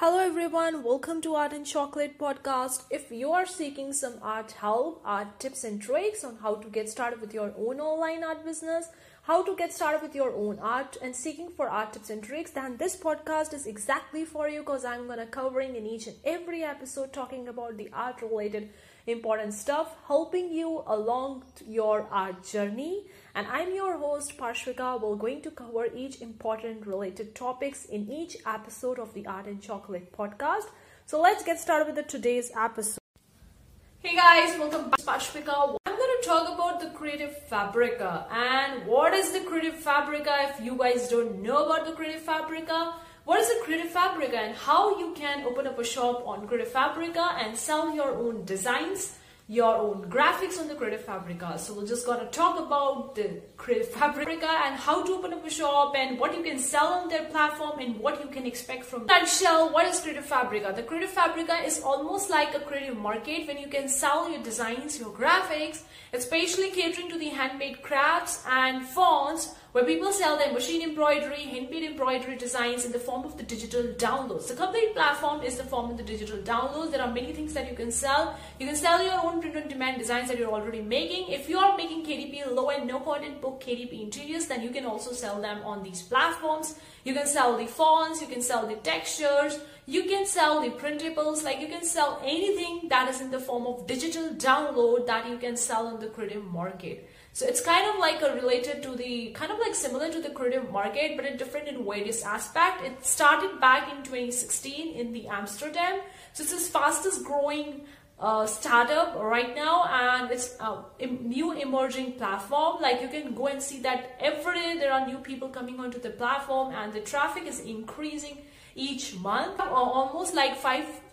Hello everyone, welcome to Art and Chocolate podcast. If you are seeking some art help, art tips and tricks on how to get started with your own online art business, how to get started with your own art and seeking for art tips and tricks, then this podcast is exactly for you because I'm to covering in each and every episode talking about the art related important stuff, helping you along your art journey. And I'm your host Parshvika. We're going to cover each important related topics in each episode of the Art and Chocolate podcast. So let's get started with the today's episode. Hey guys, welcome back to Parshvika. Talk about the Creative Fabrica. And what is the Creative Fabrica? If you guys don't know about the Creative Fabrica, what is the Creative Fabrica and how you can open up a shop on Creative Fabrica and sell your own designs your own graphics on the Creative Fabrica. So we're just gonna talk about the Creative Fabrica and how to open up a shop and what you can sell on their platform and what you can expect from nutshell. What is Creative Fabrica? The Creative Fabrica is almost like a creative market when you can sell your designs, your graphics, especially catering to the handmade crafts and fonts where people sell their machine embroidery, handmade embroidery designs in the form of the digital downloads. The complete platform is the form of the digital downloads. There are many things that you can sell. You can sell your own print on demand designs that you're already making. If you are making KDP low and no content book KDP interiors, then you can also sell them on these platforms. You can sell the fonts, you can sell the textures, you can sell the printables, like you can sell anything that is in the form of digital download that you can sell on the creative market. So it's kind of like a related to the, kind of like similar to the creative market, but it different in various aspect. It started back in 2016 in the Amsterdam. So it's the fastest growing uh, startup right now and it's a new emerging platform like you can go and see that every day there are new people coming onto the platform and the traffic is increasing each month almost like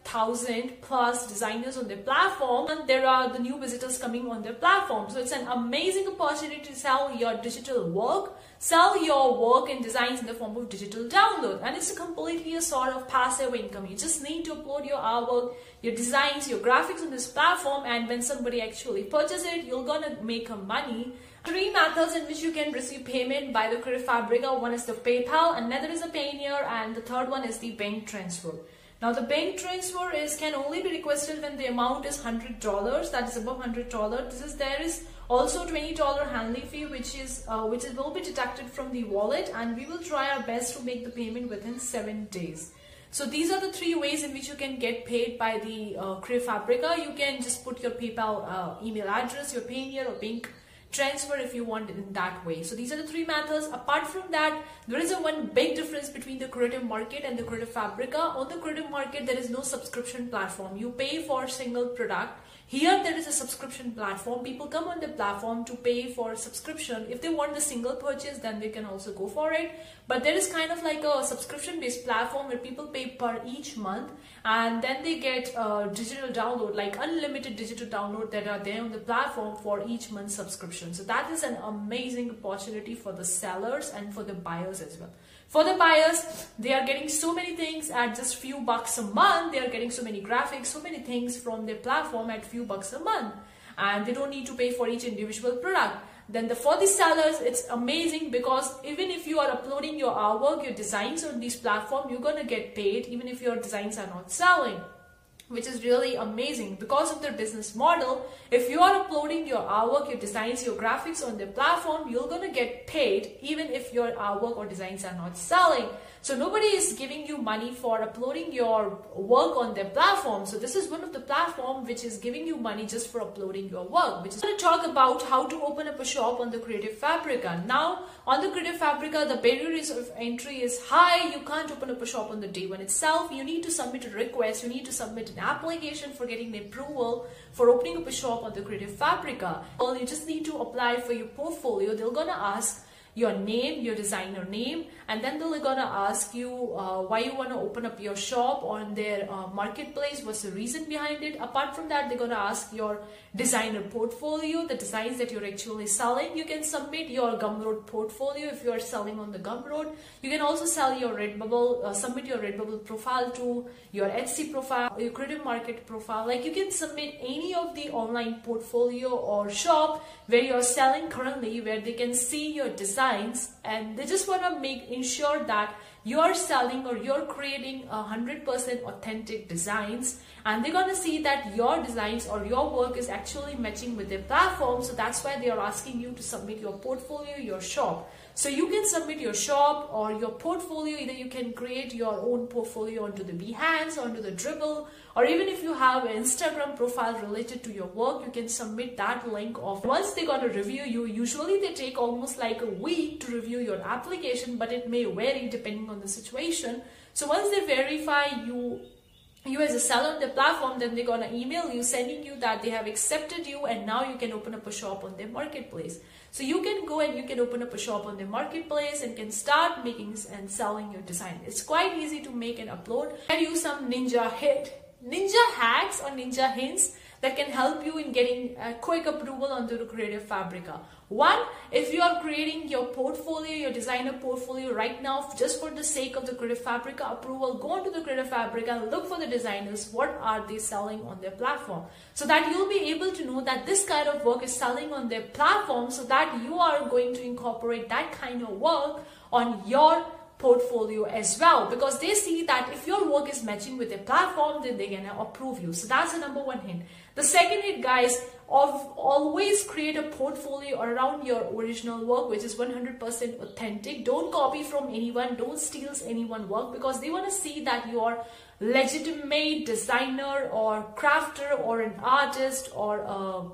5000 plus designers on their platform and there are the new visitors coming on their platform so it's an amazing opportunity to sell your digital work sell your work and designs in the form of digital download and it's a completely a sort of passive income you just need to upload your artwork your designs your graphics on this platform and when somebody actually purchases it you're gonna make money three methods in which you can receive payment by the Creative Fabrica. One is the PayPal, another is a Payoneer, and the third one is the bank transfer. Now the bank transfer is can only be requested when the amount is hundred dollars. That is above hundred dollars. This is there is also twenty dollar handling fee, which is uh, which is, will be deducted from the wallet, and we will try our best to make the payment within seven days. So these are the three ways in which you can get paid by the uh, Creative Fabrica. You can just put your PayPal uh, email address, your Payoneer or bank transfer if you want in that way. So these are the three methods. Apart from that, there is a one big difference between the creative market and the creative fabrica. On the creative market, there is no subscription platform. You pay for single product here there is a subscription platform. People come on the platform to pay for subscription. If they want the single purchase, then they can also go for it. But there is kind of like a subscription based platform where people pay per each month and then they get a digital download, like unlimited digital download that are there on the platform for each month subscription. So that is an amazing opportunity for the sellers and for the buyers as well. For the buyers, they are getting so many things at just few bucks a month. They are getting so many graphics, so many things from their platform at few bucks a month. And they don't need to pay for each individual product. Then the, for the sellers, it's amazing because even if you are uploading your artwork, your designs on this platform, you're going to get paid even if your designs are not selling which is really amazing because of their business model. If you are uploading your artwork, your designs, your graphics on their platform, you're going to get paid even if your artwork or designs are not selling. So nobody is giving you money for uploading your work on their platform. So this is one of the platform which is giving you money just for uploading your work. Which is going to talk about how to open up a shop on the Creative Fabrica. Now on the Creative Fabrica, the barriers of entry is high. You can't open up a shop on the day one itself. You need to submit a request. You need to submit an application for getting the approval for opening up a shop on the Creative Fabrica. Well, you just need to apply for your portfolio. They're gonna ask your name, your designer name, and then they're gonna ask you uh, why you wanna open up your shop on their uh, marketplace, what's the reason behind it. Apart from that, they're gonna ask your designer portfolio, the designs that you're actually selling. You can submit your Gumroad portfolio if you are selling on the Gumroad. You can also sell your Redbubble, uh, submit your Redbubble profile to your Etsy profile, your Creative Market profile. Like you can submit any of the online portfolio or shop where you're selling currently, where they can see your design and they just want to make ensure that you're selling or you're creating a 100% authentic designs and they're going to see that your designs or your work is actually matching with their platform. So that's why they are asking you to submit your portfolio your shop so you can submit your shop or your portfolio. Either you can create your own portfolio onto the behance onto the Dribbble, or even if you have an instagram profile related to your work you can submit that link of once they got to review you usually they take almost like a week to review your application but it may vary depending on the situation. So once they verify you you as a seller on the platform then they're gonna email you sending you that they have accepted you and now you can open up a shop on their marketplace. So you can go and you can open up a shop on their marketplace and can start making and selling your design. It's quite easy to make and upload. And use some ninja hit ninja hacks or ninja hints that can help you in getting a quick approval onto the Creative Fabrica. One, if you are creating your portfolio, your designer portfolio right now, just for the sake of the Creative Fabrica approval, go onto the Creative Fabrica look for the designers. What are they selling on their platform? So that you'll be able to know that this kind of work is selling on their platform so that you are going to incorporate that kind of work on your portfolio as well because they see that if your work is matching with their platform then they're gonna approve you. So that's the number one hint. The second hint guys of always create a portfolio around your original work which is 100% authentic. Don't copy from anyone. Don't steal anyone work because they want to see that you are legitimate designer or crafter or an artist or a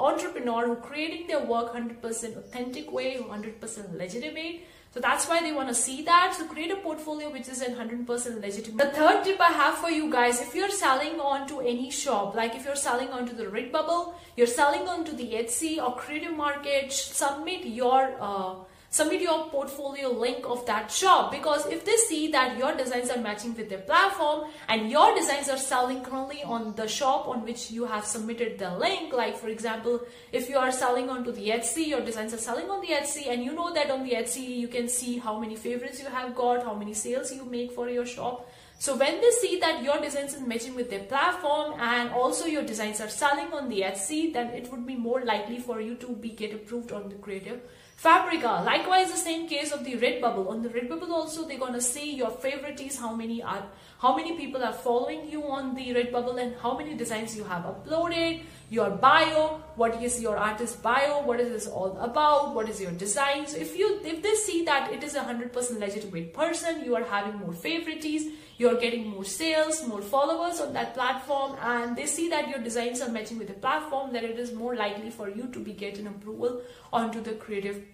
entrepreneur who creating their work 100% authentic way 100% legitimate so that's why they want to see that. So create a portfolio which is 100% legitimate. The third tip I have for you guys, if you're selling on to any shop, like if you're selling onto the Redbubble, you're selling onto the Etsy or Creative Market, submit your uh, submit your portfolio link of that shop. Because if they see that your designs are matching with their platform and your designs are selling currently on the shop on which you have submitted the link like for example if you are selling onto the Etsy your designs are selling on the Etsy and you know that on the Etsy you can see how many favorites you have got how many sales you make for your shop. So when they see that your designs is matching with their platform and also your designs are selling on the Etsy, then it would be more likely for you to be get approved on the creative Fabrica. Likewise, the same case of the Redbubble. On the Redbubble also, they're gonna see your favorites, how many are, how many people are following you on the Redbubble, and how many designs you have uploaded. Your bio, what is your artist bio, what is this all about, what is your design. So if you if they see that it is a hundred percent legitimate person, you are having more favorites, you're getting more sales, more followers on that platform, and they see that your designs are matching with the platform, then it is more likely for you to be getting approval onto the creative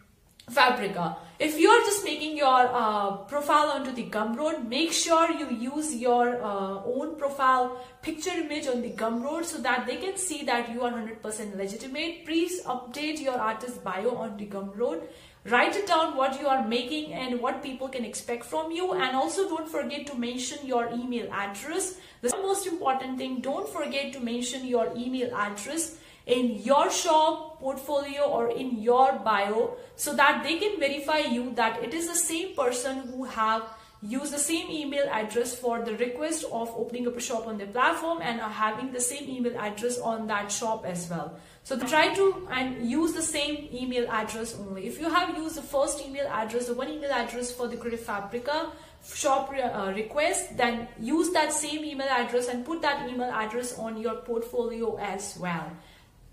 Fabrica. If you are just making your uh, profile onto the Gumroad, make sure you use your uh, own profile picture image on the Gumroad so that they can see that you are 100% legitimate. Please update your artist bio on the Gumroad write it down what you are making and what people can expect from you and also don't forget to mention your email address the most important thing don't forget to mention your email address in your shop portfolio or in your bio so that they can verify you that it is the same person who have used the same email address for the request of opening up a shop on their platform and are having the same email address on that shop as well. So try to and use the same email address only. If you have used the first email address, the one email address for the Creative Fabrica shop uh, request, then use that same email address and put that email address on your portfolio as well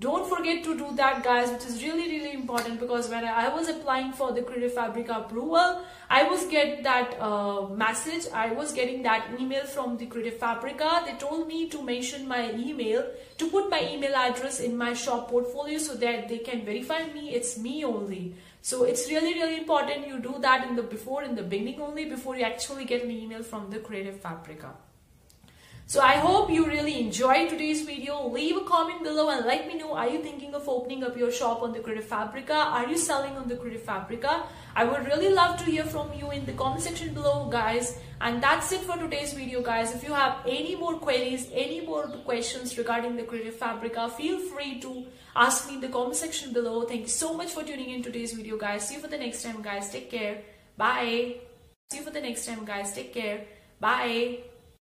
don't forget to do that guys which is really really important because when I was applying for the Creative Fabrica approval I was get that uh, message. I was getting that email from the Creative Fabrica they told me to mention my email to put my email address in my shop portfolio so that they can verify me. It's me only. So it's really really important you do that in the before in the beginning only before you actually get an email from the Creative Fabrica so I hope you really enjoyed today's video. Leave a comment below and let me know are you thinking of opening up your shop on the Creative Fabrica? Are you selling on the Creative Fabrica? I would really love to hear from you in the comment section below guys. And that's it for today's video guys. If you have any more queries, any more questions regarding the Creative Fabrica, feel free to ask me in the comment section below. Thank you so much for tuning in today's video guys. See you for the next time guys. Take care. Bye. See you for the next time guys. Take care. Bye.